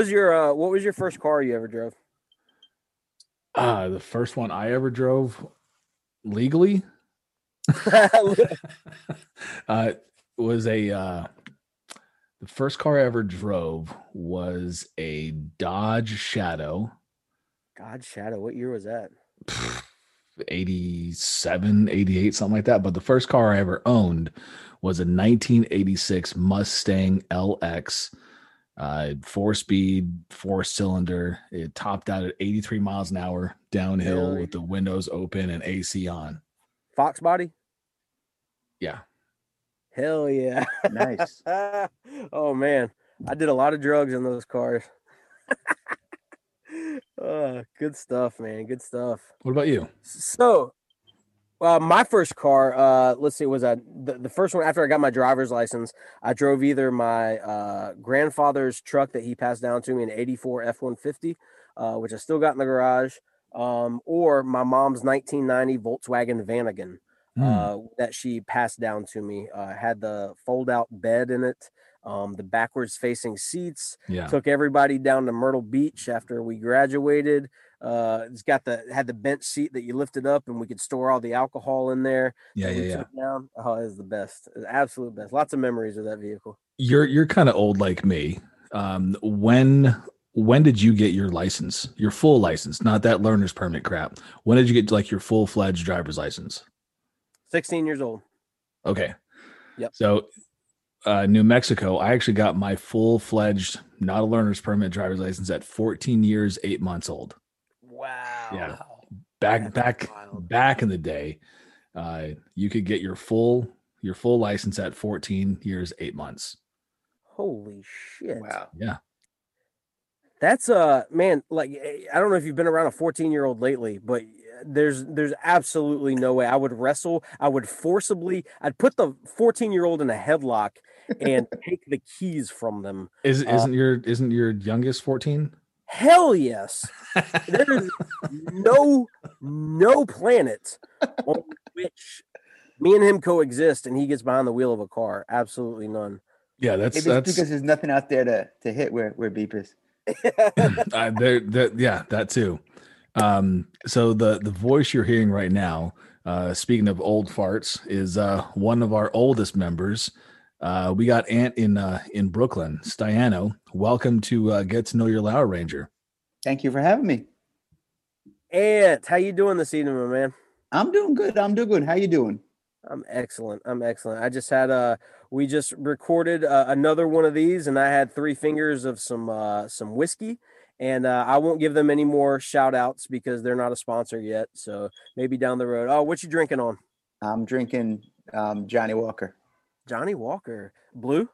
Was your uh, What was your first car you ever drove? Uh, the first one I ever drove legally uh, was a uh, the first car I ever drove was a Dodge Shadow. God, Shadow. What year was that? 87, 88, something like that. But the first car I ever owned was a 1986 Mustang LX, uh, four speed, four cylinder. It topped out at 83 miles an hour downhill Really? with the windows open and AC on. Fox body. Yeah. Hell yeah. Nice. oh man, I did a lot of drugs in those cars. uh, good stuff, man. Good stuff. What about you? So, uh, my first car, uh, let's see, was a, the, the first one after I got my driver's license. I drove either my uh, grandfather's truck that he passed down to me, an 84 F 150, uh, which I still got in the garage, um, or my mom's 1990 Volkswagen Vanagon uh, that she passed down to me. Uh, had the fold out bed in it, um, the backwards facing seats. yeah. Took everybody down to Myrtle Beach after we graduated. Uh, it's got the had the bench seat that you lifted up, and we could store all the alcohol in there. Yeah. Yeah. Yeah. Down. Oh, it was the best, the absolute best. Lots of memories of that vehicle. You're you're kind of old like me. Um, when when did you get your license? Your full license, not that learner's permit crap. When did you get like your full fledged driver's license? 16 years old. Okay. Yep. So, uh, New Mexico, I actually got my full fledged, not a learner's permit driver's license at 14 years, eight months old. Wow. Yeah. Back, That's back, wild. back in the day, uh, you could get your full, your full license at 14 years, eight months. Holy shit. Wow. Yeah. That's uh man, like eh, I don't know if you've been around a 14 year old lately, but eh, there's there's absolutely no way I would wrestle. I would forcibly I'd put the 14 year old in a headlock and take the keys from them. Is, Uh, isn't your, isn't your youngest 14? Hell yes. There is no no planet on which me and him coexist and he gets behind the wheel of a car. Absolutely none. yeah. That's, Maybe it's that's, because there's nothing out there to, to hit where, where Beep is. uh, there, that, yeah, that too. Um, so the the voice you're hearing right now, uh, speaking of old farts, is uh, one of our oldest members. Uh, we got Ant in uh, in Brooklyn, Staiano. Welcome to uh, get to know your Lour Ranger. Thank you for having me. Ant, how you doing this evening, my man? I'm doing good. I'm doing good. How you doing? I'm excellent. I'm excellent. I just had uh we just recorded uh, another one of these and I had three fingers of some uh some whiskey and uh, I won't give them any more shout outs because they're not a sponsor yet. So maybe down the road. Oh, what you drinking on? I'm drinking um, Johnnie Walker. Johnnie Walker. Blue?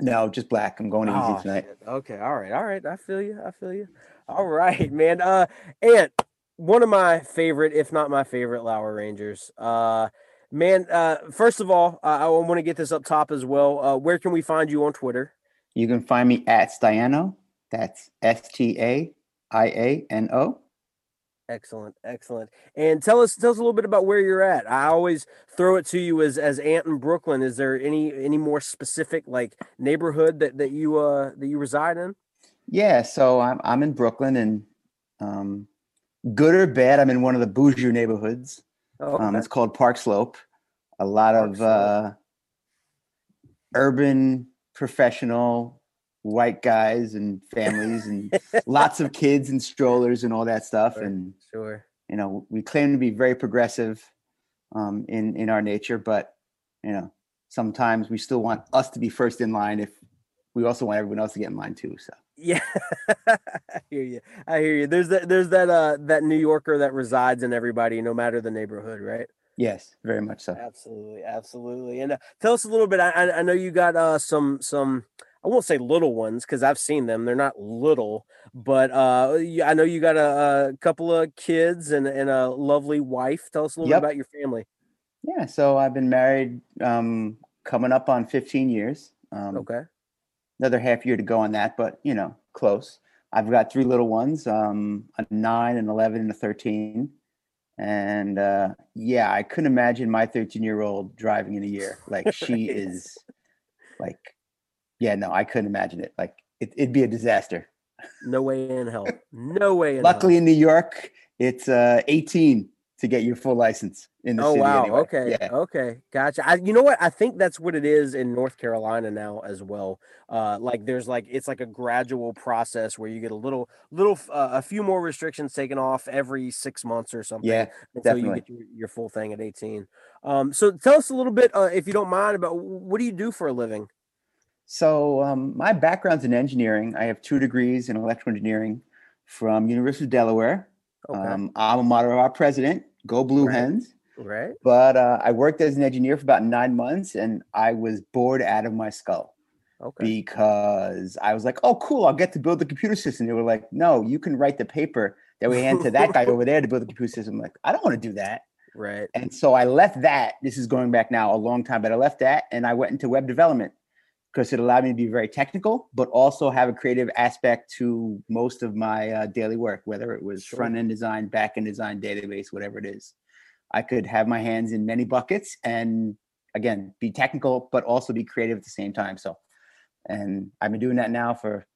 No, just black. I'm going easy Oh, tonight. shit. Okay, all right, all right. I feel you. I feel you. All right, man. Uh, Ant, one of my favorite, if not my favorite, Lour Rangers. Uh, man. Uh, first of all, uh, I want to get this up top as well. Uh, where can we find you on Twitter? You can find me at Staiano. That's S T A I A N O. Excellent, excellent. And tell us, tell us a little bit about where you're at. I always throw it to you as as Ant in Brooklyn. Is there any any more specific like neighborhood that that you uh that you reside in? Yeah, so I'm I'm in Brooklyn and um, good or bad, I'm in one of the bougie neighborhoods. Oh, Um, it's called Park Slope. A lot Park of Slope. uh, urban professional white guys and families and lots of kids and strollers and all that stuff. Sure. And sure. you know, we claim to be very progressive um, in in our nature, but you know, sometimes we still want us to be first in line if we also want everyone else to get in line too. So Yeah, I hear you. I hear you. There's that. There's that. Uh, that New Yorker that resides in everybody, no matter the neighborhood, right? yes, very much so. Absolutely, absolutely. And uh, tell us a little bit. I, I I know you got uh some some. I won't say little ones because I've seen them. They're not little, but uh, I know you got a, a couple of kids and and a lovely wife. Tell us a little Yep. bit about your family. Yeah, so I've been married um, coming up on 15 years. Um, Okay. Another half year to go on that, but you know, close. I've got three little ones, um, a nine, an 11, and a 13. And uh, yeah, I couldn't imagine my 13 year old driving in a year. Like she is like, yeah, no, I couldn't imagine it. Like it, would be a disaster. No way in hell. No way in Luckily, hell. in New York, it's uh, 18 to get your full license in the oh city. wow anyway. okay Yeah. okay gotcha I, you know what i think that's what it is in north carolina now as well uh like there's like it's like a gradual process where you get a little little uh, a few more restrictions taken off every six months or something Yeah, until you get your, your full thing at 18 um so tell us a little bit uh, if you don't mind about what do you do for a living So um, my background's in engineering. I have two degrees in electrical engineering from University of Delaware. okay Um, alma mater of our president, Go Blue Right. Hens. right But uh, I worked as an engineer for about nine months, and I was bored out of my skull okay because I was like, "Oh, cool! I'll get to build the computer system." They were like, "No, you can write the paper that we hand to that guy over there to build the computer system." I'm like, I don't want to do that. right And so I left that. This is going back now a long time, but I left that and I went into web development because it allowed me to be very technical, but also have a creative aspect to most of my uh, daily work, whether it was Sure. front end design, back end design, database, whatever it is. I could have my hands in many buckets and again, be technical, but also be creative at the same time. So, and I've been doing that now for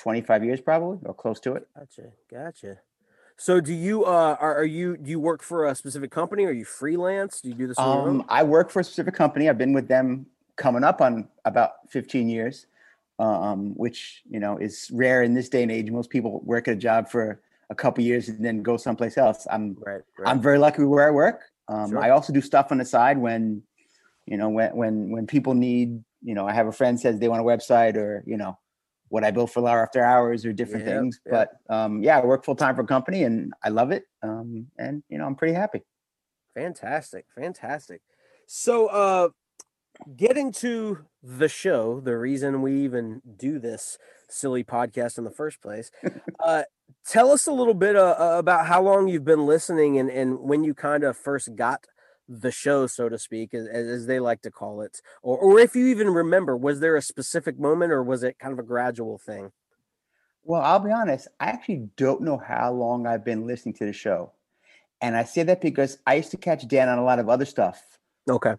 25 years, probably, or close to it. Gotcha. Gotcha. So do you uh are, are you do you work for a specific company? Are you freelance? Do you do this on your own? Um, I work for a specific company. I've been with them coming up on about 15 years, um, which you know is rare in this day and age. Most people work at a job for a couple years and then go someplace else. I'm Right. right. I'm very lucky where I work. Um, Sure. I also do stuff on the side when, you know, when when when people need, you know, I have a friend says they want a website or you know, what I build for Lour After Hours or different Yep, things. yep. But um, yeah, I work full time for a company and I love it. Um, and you know, I'm pretty happy. Fantastic. Fantastic. So uh getting to the show, the reason we even do this silly podcast in the first place. uh tell us a little bit uh, about how long you've been listening and and when you kind of first got the show so to speak as, as they like to call it or or if you even remember was there a specific moment or was it kind of a gradual thing Well, I'll be honest. I actually don't know how long I've been listening to the show, and I say that because I used to catch Dan on a lot of other stuff. okay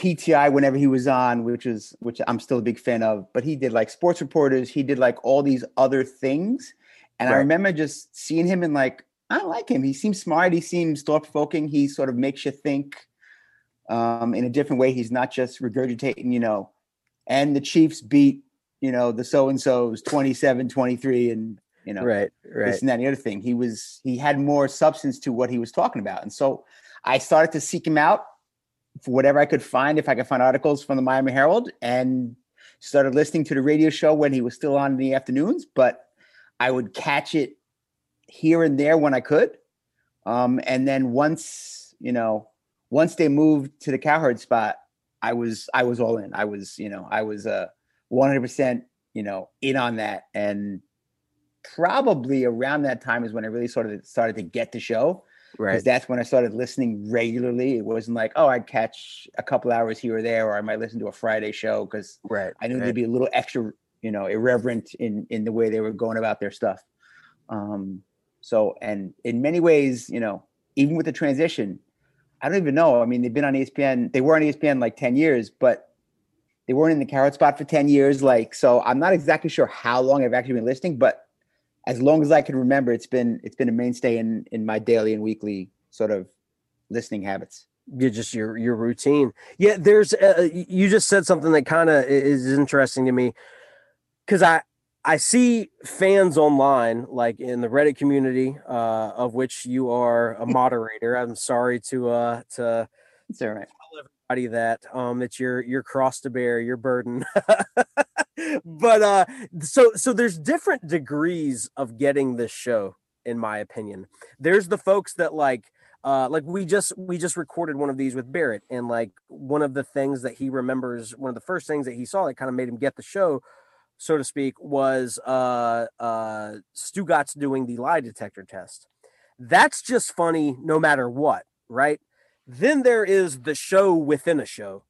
PTI whenever he was on, which is which I'm still a big fan of, but he did like sports reporters, he did like all these other things. And I remember just seeing him and like, I like him. He seems smart, he seems thought provoking, he sort of makes you think um in a different way. He's not just regurgitating, you know, and the Chiefs beat, you know, the so and so's 27 23 and you know right right this and that and the other thing. He was he had more substance to what he was talking about. And so I started to seek him out whatever I could find, if I could find articles from the Miami Herald, and started listening to the radio show when he was still on in the afternoons, but I would catch it here and there when I could. Um, and then once, you know, once they moved to the Cowherd spot, I was I was all in. I was, you know, I was uh 100%, you know, in on that. And probably around that time is when I really sort of started to get the show because that's when I started listening regularly. It wasn't like, oh, I'd catch a couple hours here or there, or I might listen to a Friday show because right I knew right. they'd be a little extra, you know, irreverent in in the way they were going about their stuff. Um, so, and in many ways, you know, even with the transition, I don't even know. I mean, they've been on ESPN. They were on ESPN like ten years, but they weren't in the Cowherd spot for ten years. Like, so I'm not exactly sure how long I've actually been listening, but as long as I can remember, it's been it's been a mainstay in in my daily and weekly sort of listening habits. You're just your your routine yeah there's uh, you just said something that kind of is interesting to me because i i see fans online like in the reddit community uh of which you are a moderator i'm sorry to uh to It's all right. tell everybody that um it's your your cross to bear your burden but uh so so there's different degrees of getting this show in my opinion. There's the folks that like uh like we just we just recorded one of these with barrett and like one of the things that he remembers one of the first things that he saw that kind of made him get the show so to speak was uh uh Stugotz doing the lie detector test. That's just funny no matter what right? Then there is the show within a show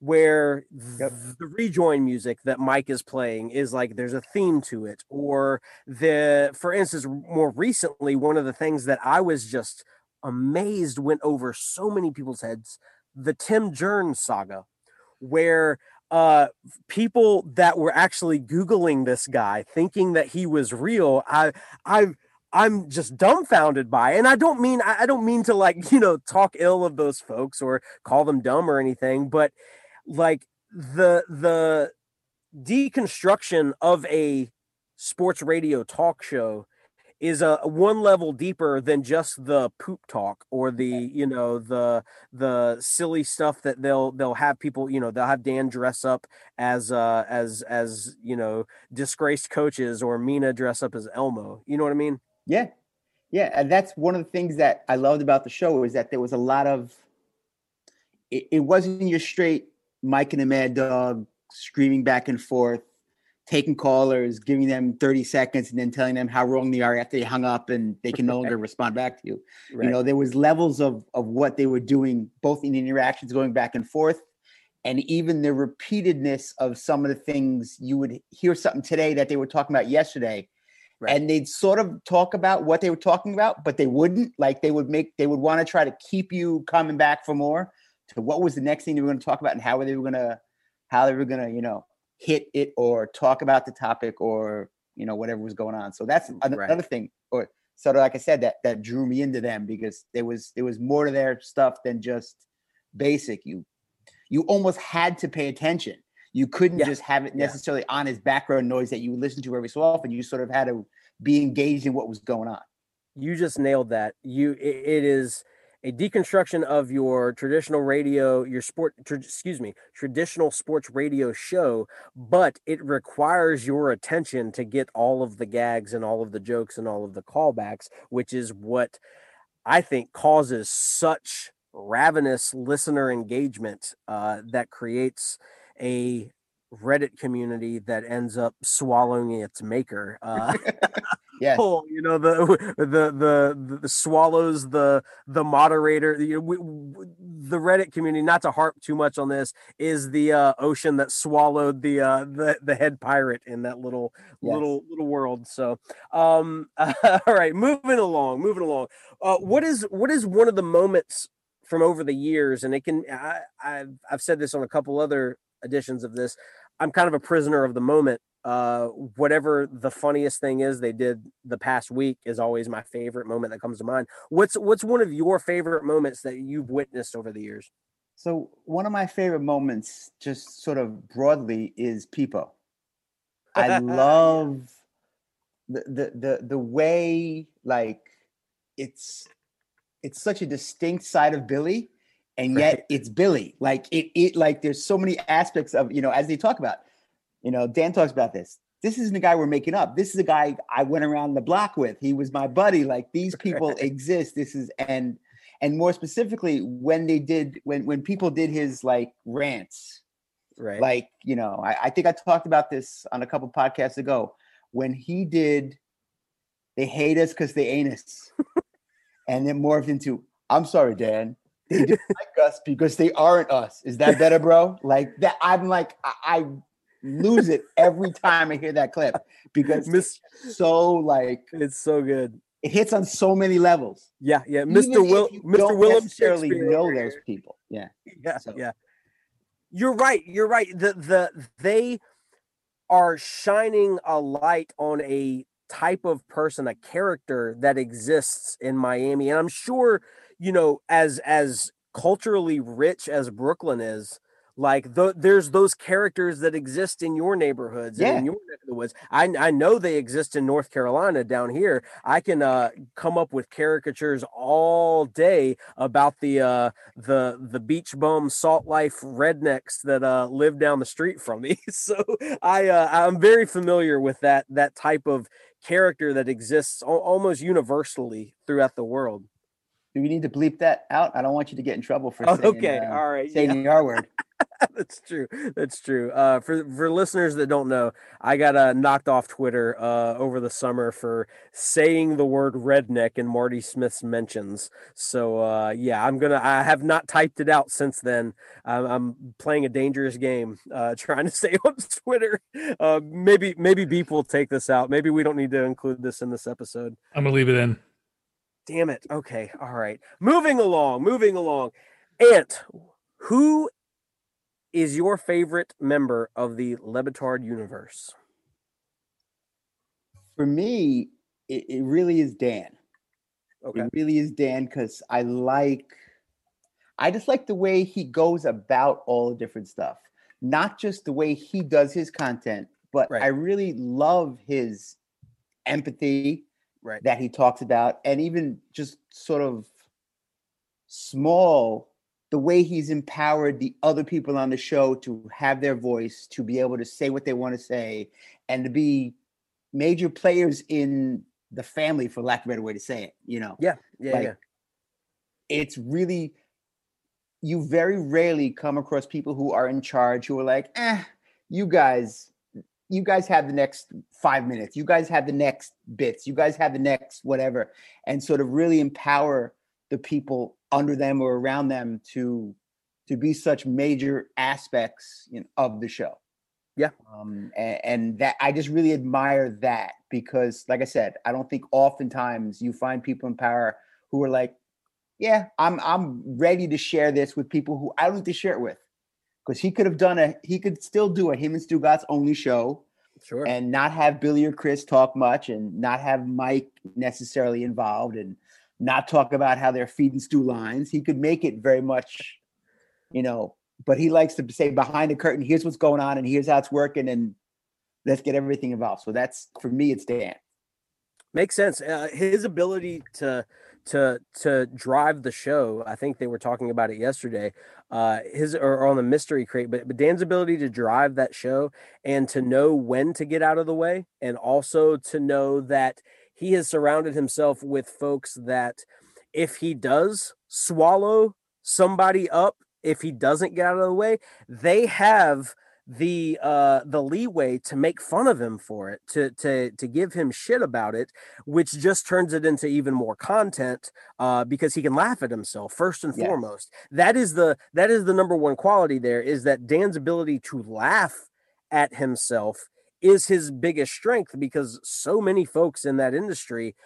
where Yep. the rejoin music that Mike is playing is like there's a theme to it or the for instance more recently one of the things that I was just amazed went over so many people's heads the Tim Jern saga where uh people that were actually googling this guy thinking that he was real i i i'm just dumbfounded by it. and i don't mean i don't mean to like you know talk ill of those folks or call them dumb or anything but like the the deconstruction of a sports radio talk show is a one level deeper than just the poop talk or the you know the the silly stuff that they'll they'll have people you know they'll have Dan dress up as uh as as you know disgraced coaches or Mina dress up as Elmo. You know what I mean? Yeah. Yeah. And that's one of the things that I loved about the show is that there was a lot of it, it wasn't your straight Mike and the Mad Dog screaming back and forth taking callers, giving them 30 seconds, and then telling them how wrong they are after they hung up and they can no longer respond back to you. Right. You know, there was levels of of what they were doing, both in interactions going back and forth, and even the repeatedness of some of the things you would hear something today that they were talking about yesterday. Right. And they'd sort of talk about what they were talking about, but they wouldn't. Like they would make, they would want to try to keep you coming back for more to what was the next thing they were going to talk about and how they were going to, how they were going to, you know, hit it or talk about the topic or you know whatever was going on. So that's another right. thing. Or sort of like I said, that that drew me into them because there was there was more to their stuff than just basic. You you almost had to pay attention. You couldn't yeah. just have it necessarily yeah. on as background noise that you listen to every so often. You sort of had to be engaged in what was going on. You just nailed that. You it, it is a deconstruction of your traditional radio, your sport, tra- excuse me, traditional sports radio show, but it requires your attention to get all of the gags and all of the jokes and all of the callbacks, which is what I think causes such ravenous listener engagement uh, that creates a Reddit community that ends up swallowing its maker. Uh, yeah, you know the, the the the swallows the the moderator. The, the Reddit community, not to harp too much on this, is the uh, ocean that swallowed the uh, the the head pirate in that little yes. little little world. So, um, all right, moving along, moving along. Uh, what is what is one of the moments from over the years, and it can I, I've I've said this on a couple other editions of this I'm kind of a prisoner of the moment. Uh, whatever the funniest thing is they did the past week is always my favorite moment that comes to mind. What's what's one of your favorite moments that you've witnessed over the years? So one of my favorite moments, just sort of broadly, is Peepo. I love the, the the the way like it's it's such a distinct side of Billy and yet right. it's Billy. Like it, it like there's so many aspects of you know as they talk about. You know, Dan talks about this. This isn't the guy we're making up. This is a guy I went around the block with. He was my buddy. Like these people exist. This is and and more specifically when they did when when people did his like rants. Right. Like you know, I, I think I talked about this on a couple podcasts ago when he did. They hate us because they ain't us, and then morphed into I'm sorry, Dan they do like us because they aren't us. Is that better, bro? Like that. I'm like, I, I lose it every time I hear that clip because Miss, it's so like it's so good. It hits on so many levels. Yeah, yeah. Mr. Will, Mr. Willem necessarily know those people. Yeah, yeah, so. yeah. You're right. You're right. The the they are shining a light on a type of person, a character that exists in Miami, and I'm sure you know, as as culturally rich as Brooklyn is, like the, there's those characters that exist in your neighborhoods yeah. and in your neck of the woods. I, I know they exist in North Carolina down here. I can uh, come up with caricatures all day about the uh, the the beach bum salt life rednecks that uh, live down the street from me. so I uh, I'm very familiar with that that type of character that exists almost universally throughout the world. Do we need to bleep that out? I don't want you to get in trouble for oh, saying, okay. Uh, All right. saying yeah. the R word. That's true. That's true. Uh, for for listeners that don't know, I got uh, knocked off Twitter uh, over the summer for saying the word redneck in Marty Smith's mentions. So uh, yeah, I'm gonna. I have not typed it out since then. I'm, I'm playing a dangerous game, uh, trying to stay on Twitter. Uh, maybe maybe Beep will take this out. Maybe we don't need to include this in this episode. I'm gonna leave it in. Damn it. Okay. All right. Moving along. Moving along. Ant, who is your favorite member of the Le Batard universe? For me, it, it really is Dan. Okay. It really is Dan because I like, I just like the way he goes about all the different stuff. Not just the way he does his content, but Right. I really love his empathy Right. that he talks about, and even just sort of small the way he's empowered the other people on the show to have their voice, to be able to say what they want to say, and to be major players in the family, for lack of a better way to say it. You know, Yeah. Yeah. Like, yeah. it's really you very rarely come across people who are in charge who are like, eh, you guys, you guys have the next five minutes, you guys have the next bits, you guys have the next whatever, and sort of really empower the people under them or around them to to be such major aspects you know, of the show. Yeah. Um, and, and that I just really admire that because, like I said, I don't think oftentimes you find people in power who are like, yeah, I'm I'm ready to share this with people who I don't need to share it with. Because he could have done a he could still do a him and Stugotz only show Sure. and not have Billy or Chris talk much and not have Mike necessarily involved and not talk about how they're feeding Stu lines. He could make it very much, you know, but he likes to say behind the curtain, here's what's going on and here's how it's working and let's get everything involved. So that's for me, it's Dan. Makes sense. Uh, his ability to to to drive the show. I think they were talking about it yesterday. Uh, his or on the mystery crate, but but Dan's ability to drive that show and to know when to get out of the way, and also to know that he has surrounded himself with folks that, if he does swallow somebody up, if he doesn't get out of the way, they have the uh the leeway to make fun of him for it to to to give him shit about it which just turns it into even more content uh because he can laugh at himself first and Yes. foremost that is the that is the number one quality there is that dan's ability to laugh at himself is his biggest strength because so many folks in that industry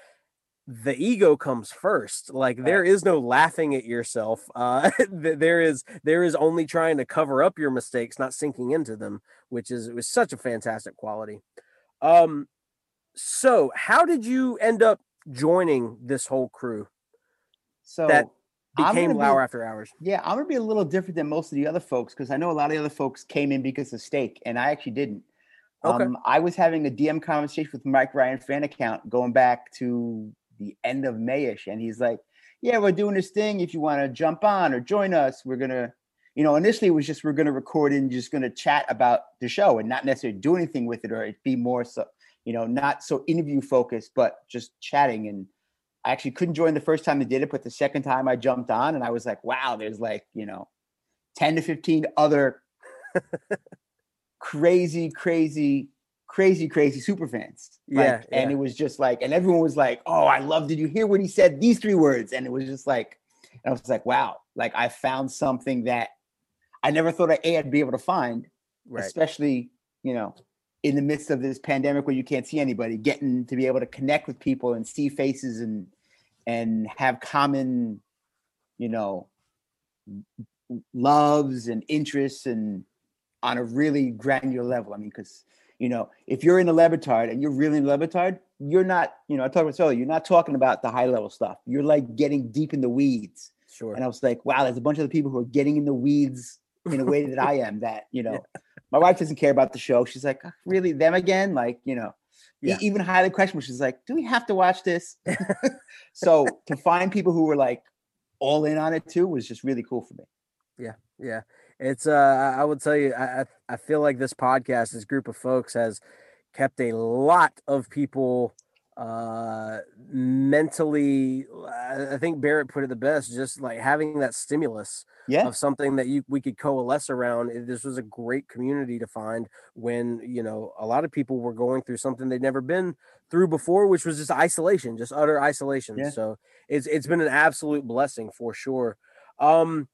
the ego comes first like there is no laughing at yourself uh there is there is only trying to cover up your mistakes not sinking into them which is it was such a fantastic quality um so how did you end up joining this whole crew So That became gonna be- after hours Yeah, I'm gonna be a little different than most of the other folks because I know a lot of the other folks came in because of stake, and I actually didn't. Okay. Um, I was having a DM conversation with Mike Ryan fan account going back to the end of Mayish, and he's like, "Yeah, we're doing this thing. If you want to jump on or join us, we're gonna." You know, initially it was just we're gonna record and just gonna chat about the show and not necessarily do anything with it, or it be more so, you know, not so interview focused, but just chatting. And I actually couldn't join the first time they did it, but the second time I jumped on and I was like, wow, there's like, you know, 10 to 15 other crazy, crazy, crazy, crazy super fans. Like, Yeah, And it was just like, and everyone was like, oh, I love, did you hear what he said these three words? And it was just like, and I was like, wow, like I found something that I never thought I A, I'd be able to find, right especially, you know, in the midst of this pandemic where you can't see anybody, getting to be able to connect with people and see faces and and have common, you know, loves and interests and on a really granular level. I mean, because you know, if you're in the Le Batard and you're really in Le Batard, you're not, you know, I talked about earlier, you're not talking about the high level stuff. You're like getting deep in the weeds. sure And I was like, wow, there's a bunch of people who are getting in the weeds in a way that I am. That you know, my wife doesn't care about the show. She's like, "Ah, really, them again? Like, you know, e- even highly questionable. She's like, do we have to watch this? so to find people who were like all in on it too was just really cool for me. Yeah. Yeah, it's uh, I would tell you, I I feel like this podcast, this group of folks, has kept a lot of people uh mentally i I think barrett put it the best just like having that stimulus Yeah, of something that you we could coalesce around this was a great community to find when you know a lot of people were going through something they'd never been through before which was just isolation just utter isolation Yeah. so it's it's been an absolute blessing for sure um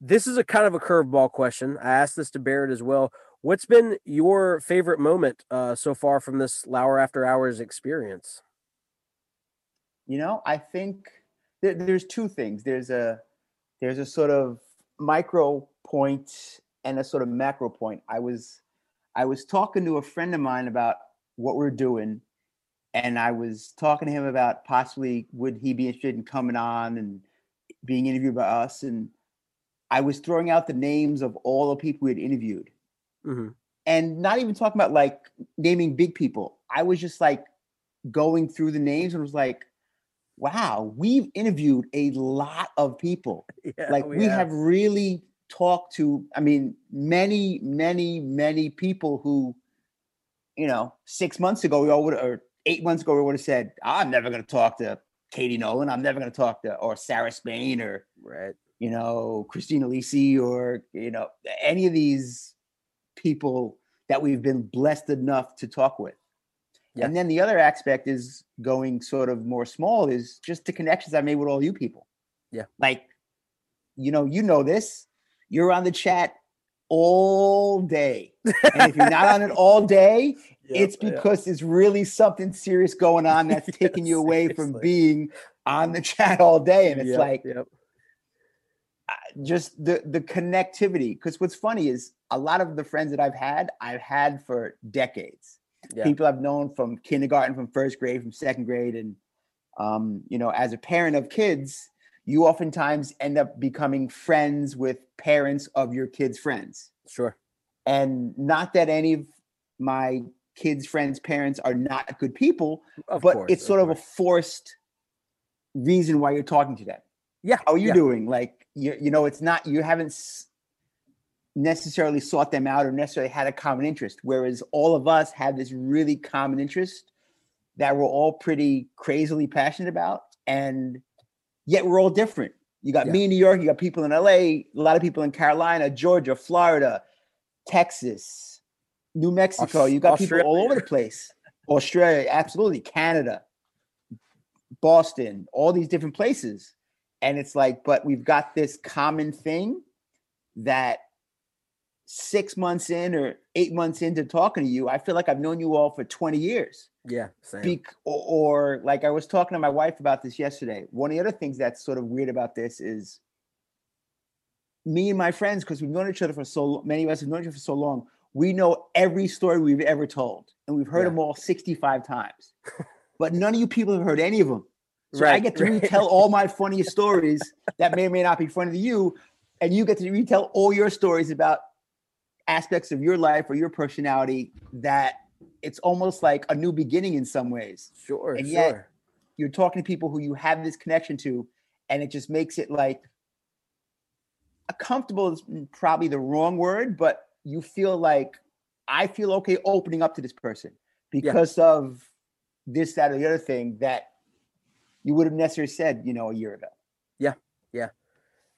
this is a kind of a curveball question i asked this to barrett as well what's been your favorite moment uh so far from this lour after hours experience you know, I think there, there's two things. There's a there's a sort of micro point and a sort of macro point. I was I was talking to a friend of mine about what we're doing, and I was talking to him about possibly would he be interested in coming on and being interviewed by us, and I was throwing out the names of all the people we had interviewed, hmm and not even talking about like naming big people. I was just like going through the names and was like, wow, we've interviewed a lot of people. Yeah, like we have really talked to, I mean, many, many, many people who, you know, six months ago we all would or eight months ago we would have said, I'm never gonna talk to Katie Nolan, I'm never gonna talk to or Sarah Spain or right. You know, Christina Lisi or, you know, any of these people that we've been blessed enough to talk with. Yeah. And then the other aspect is going sort of more small is just the connections I made with all you people. Yeah. Like, you know, you know this. You're on the chat all day. And if you're not on it all day, it's Yep, yeah. because there's really something serious going on that's taking you away from being on the chat all day. And it's Yep, like, yep. Just the the connectivity because what's funny is a lot of the friends that i've had i've had for decades Yeah. people i've known from kindergarten from first grade from second grade and um, you know as a parent of kids you oftentimes end up becoming friends with parents of your kids friends Sure. and not that any of my kids friends parents are not good people Of but course. it's sort of a forced reason why you're talking to them yeah. how are you yeah. doing like you, you know it's not you haven't necessarily sought them out or necessarily had a common interest whereas all of us had this really common interest that we're all pretty crazily passionate about and yet we're all different you got Yeah. me in new york you got people in la a lot of people in carolina georgia florida texas new mexico Aus- you got people all over the place australia absolutely canada boston all these different places and it's like but we've got this common thing that six months in or eight months into talking to you i feel like i've known you all for 20 years Yeah. Same. Bec- or, or like i was talking to my wife about this yesterday one of the other things that's sort of weird about this is me and my friends because we've known each other for so many of us have known each other for so long we know every story we've ever told and we've heard Yeah. them all 65 times but none of you people have heard any of them so I get to right. retell all my funniest stories that may or may not be funny to you, and you get to retell all your stories about aspects of your life or your personality that it's almost like a new beginning in some ways. Sure. and sure. yet- You're talking to people who you have this connection to, and it just makes it like a comfortable is probably the wrong word, but you feel like I feel okay opening up to this person because of this, that, or the other thing that you would have necessarily said, you know, a year ago. Yeah. Yeah.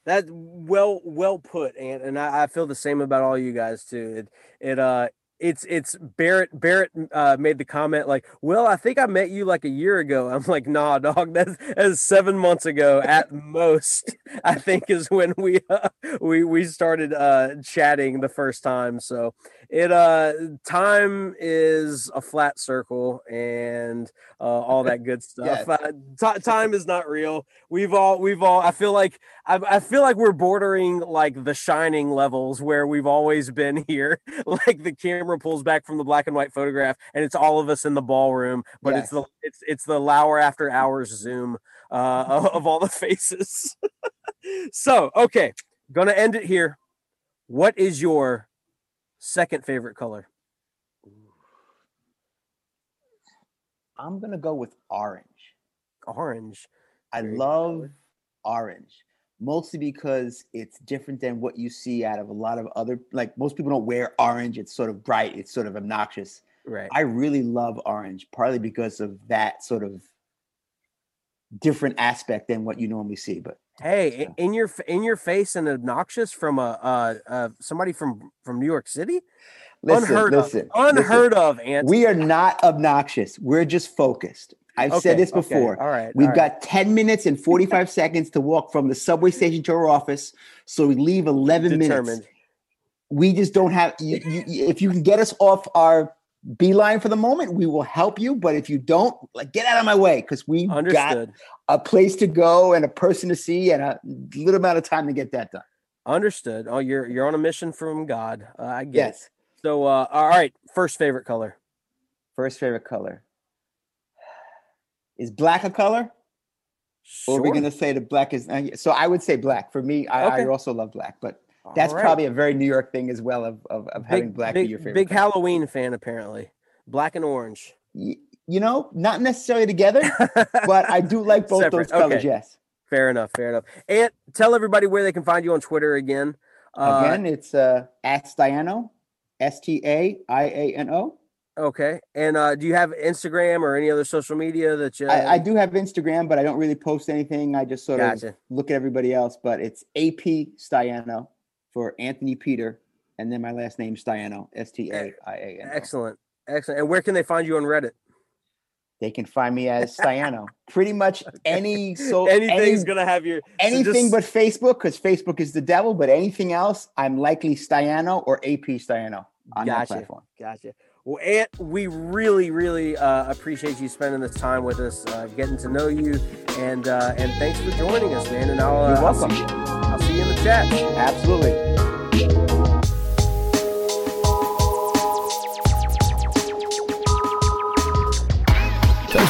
That well well put, and and I, I feel the same about all you guys too. It it uh it's it's Barrett Barrett uh made the comment like, well, I think I met you like a year ago. I'm like, nah, dog, that's that's seven months ago at most. I think is when we uh, we we started uh chatting the first time. So it uh time is a flat circle and uh, all that good stuff. Yes. Uh, ti- time is not real. We've all we've all. I feel like I, I feel like we're bordering like the shining levels where we've always been here. like the camera pulls back from the black and white photograph, and it's all of us in the ballroom, but it's the it's it's the Lour after hours zoom uh, of all the faces. so okay, gonna end it here. What is your second favorite color? I'm gonna go with orange. Orange. I Very love color. orange mostly because it's different than what you see out of a lot of other like most people don't wear orange it's sort of bright it's sort of obnoxious Right. i really love orange partly because of that sort of different aspect than what you normally see but Hey, Yeah. in your in your face and obnoxious from a uh, uh somebody from from New York City. listen unheard listen of. listen. Unheard of, Ant. we are not obnoxious we're just focused i've Okay, said this okay, before All right. We've all right. got 10 minutes and 45 seconds to walk from the subway station to our office. So we leave 11 minutes. We just don't have, you, you- if you can get us off our beeline for the moment, we will help you. But if you don't, like get out of my way because we've got Understood. a place to go and a person to see and a little amount of time to get that done. Understood. Oh, you're you're on a mission from God. Uh, I guess. Yes. So, uh, all right. First favorite color. First favorite color. Is black a color? Or are we going to say that black is? uh, So I would say black. For me, I, I also love black, but that's right. probably a very New York thing as well of, of, of having black big, be your favorite. Big color. Halloween fan, apparently. Black and orange. Y- You know, not necessarily together, but I do like both Separate, those colors. okay. Yes. fair enough. Fair enough. And tell everybody where they can find you on Twitter again. Uh, Again, it's uh, at Staiano, S T A I A N O. Okay. And uh, do you have Instagram or any other social media that you? I, I do have Instagram, but I don't really post anything. I just sort Gotcha. of look at everybody else. But it's AP Staiano for Anthony Peter, and then my last name is Staiano, S T A I A N. Excellent. Excellent. And where can they find you on Reddit? They can find me as Staiano. Pretty much any so Anything's any- gonna have your so anything just- but Facebook, because Facebook is the devil. But anything else, I'm likely Staiano or AP Staiano on that Gotcha. platform. Gotcha. Well, Ant, we really, really uh, appreciate you spending this time with us, uh, getting to know you, and uh, and thanks for joining us, man. And I'll, uh, You're I'll see welcome. you- I'll see you in the chat. Absolutely.